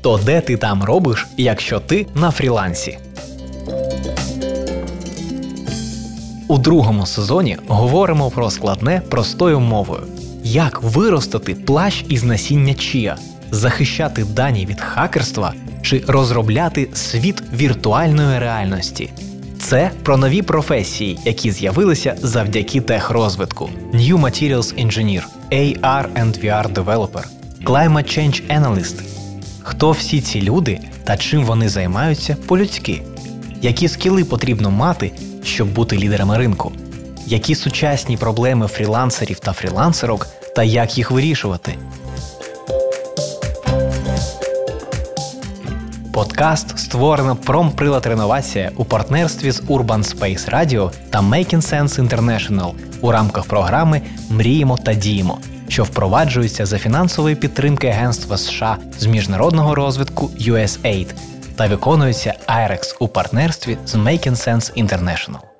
То де ти там робиш, якщо ти на фрілансі? У другому сезоні говоримо про складне простою мовою: як виростити плащ із насіння чія, захищати дані від хакерства чи розробляти світ віртуальної реальності. Це про нові професії, які з'явилися завдяки техрозвитку: New Materials Engineer, AR and VR Developer, Climate Change Analyst. Хто всі ці люди та чим вони займаються по-людськи? Які скіли потрібно мати, щоб бути лідерами ринку? Які сучасні проблеми фрілансерів та фрілансерок та як їх вирішувати? Подкаст створено Промприлад Реновація у партнерстві з Urban Space Radio та Making Sense International у рамках програми Мріємо та діємо, що впроваджується за фінансової підтримки Агентства США з міжнародного розвитку USAID та виконується IREX у партнерстві з Making Sense International.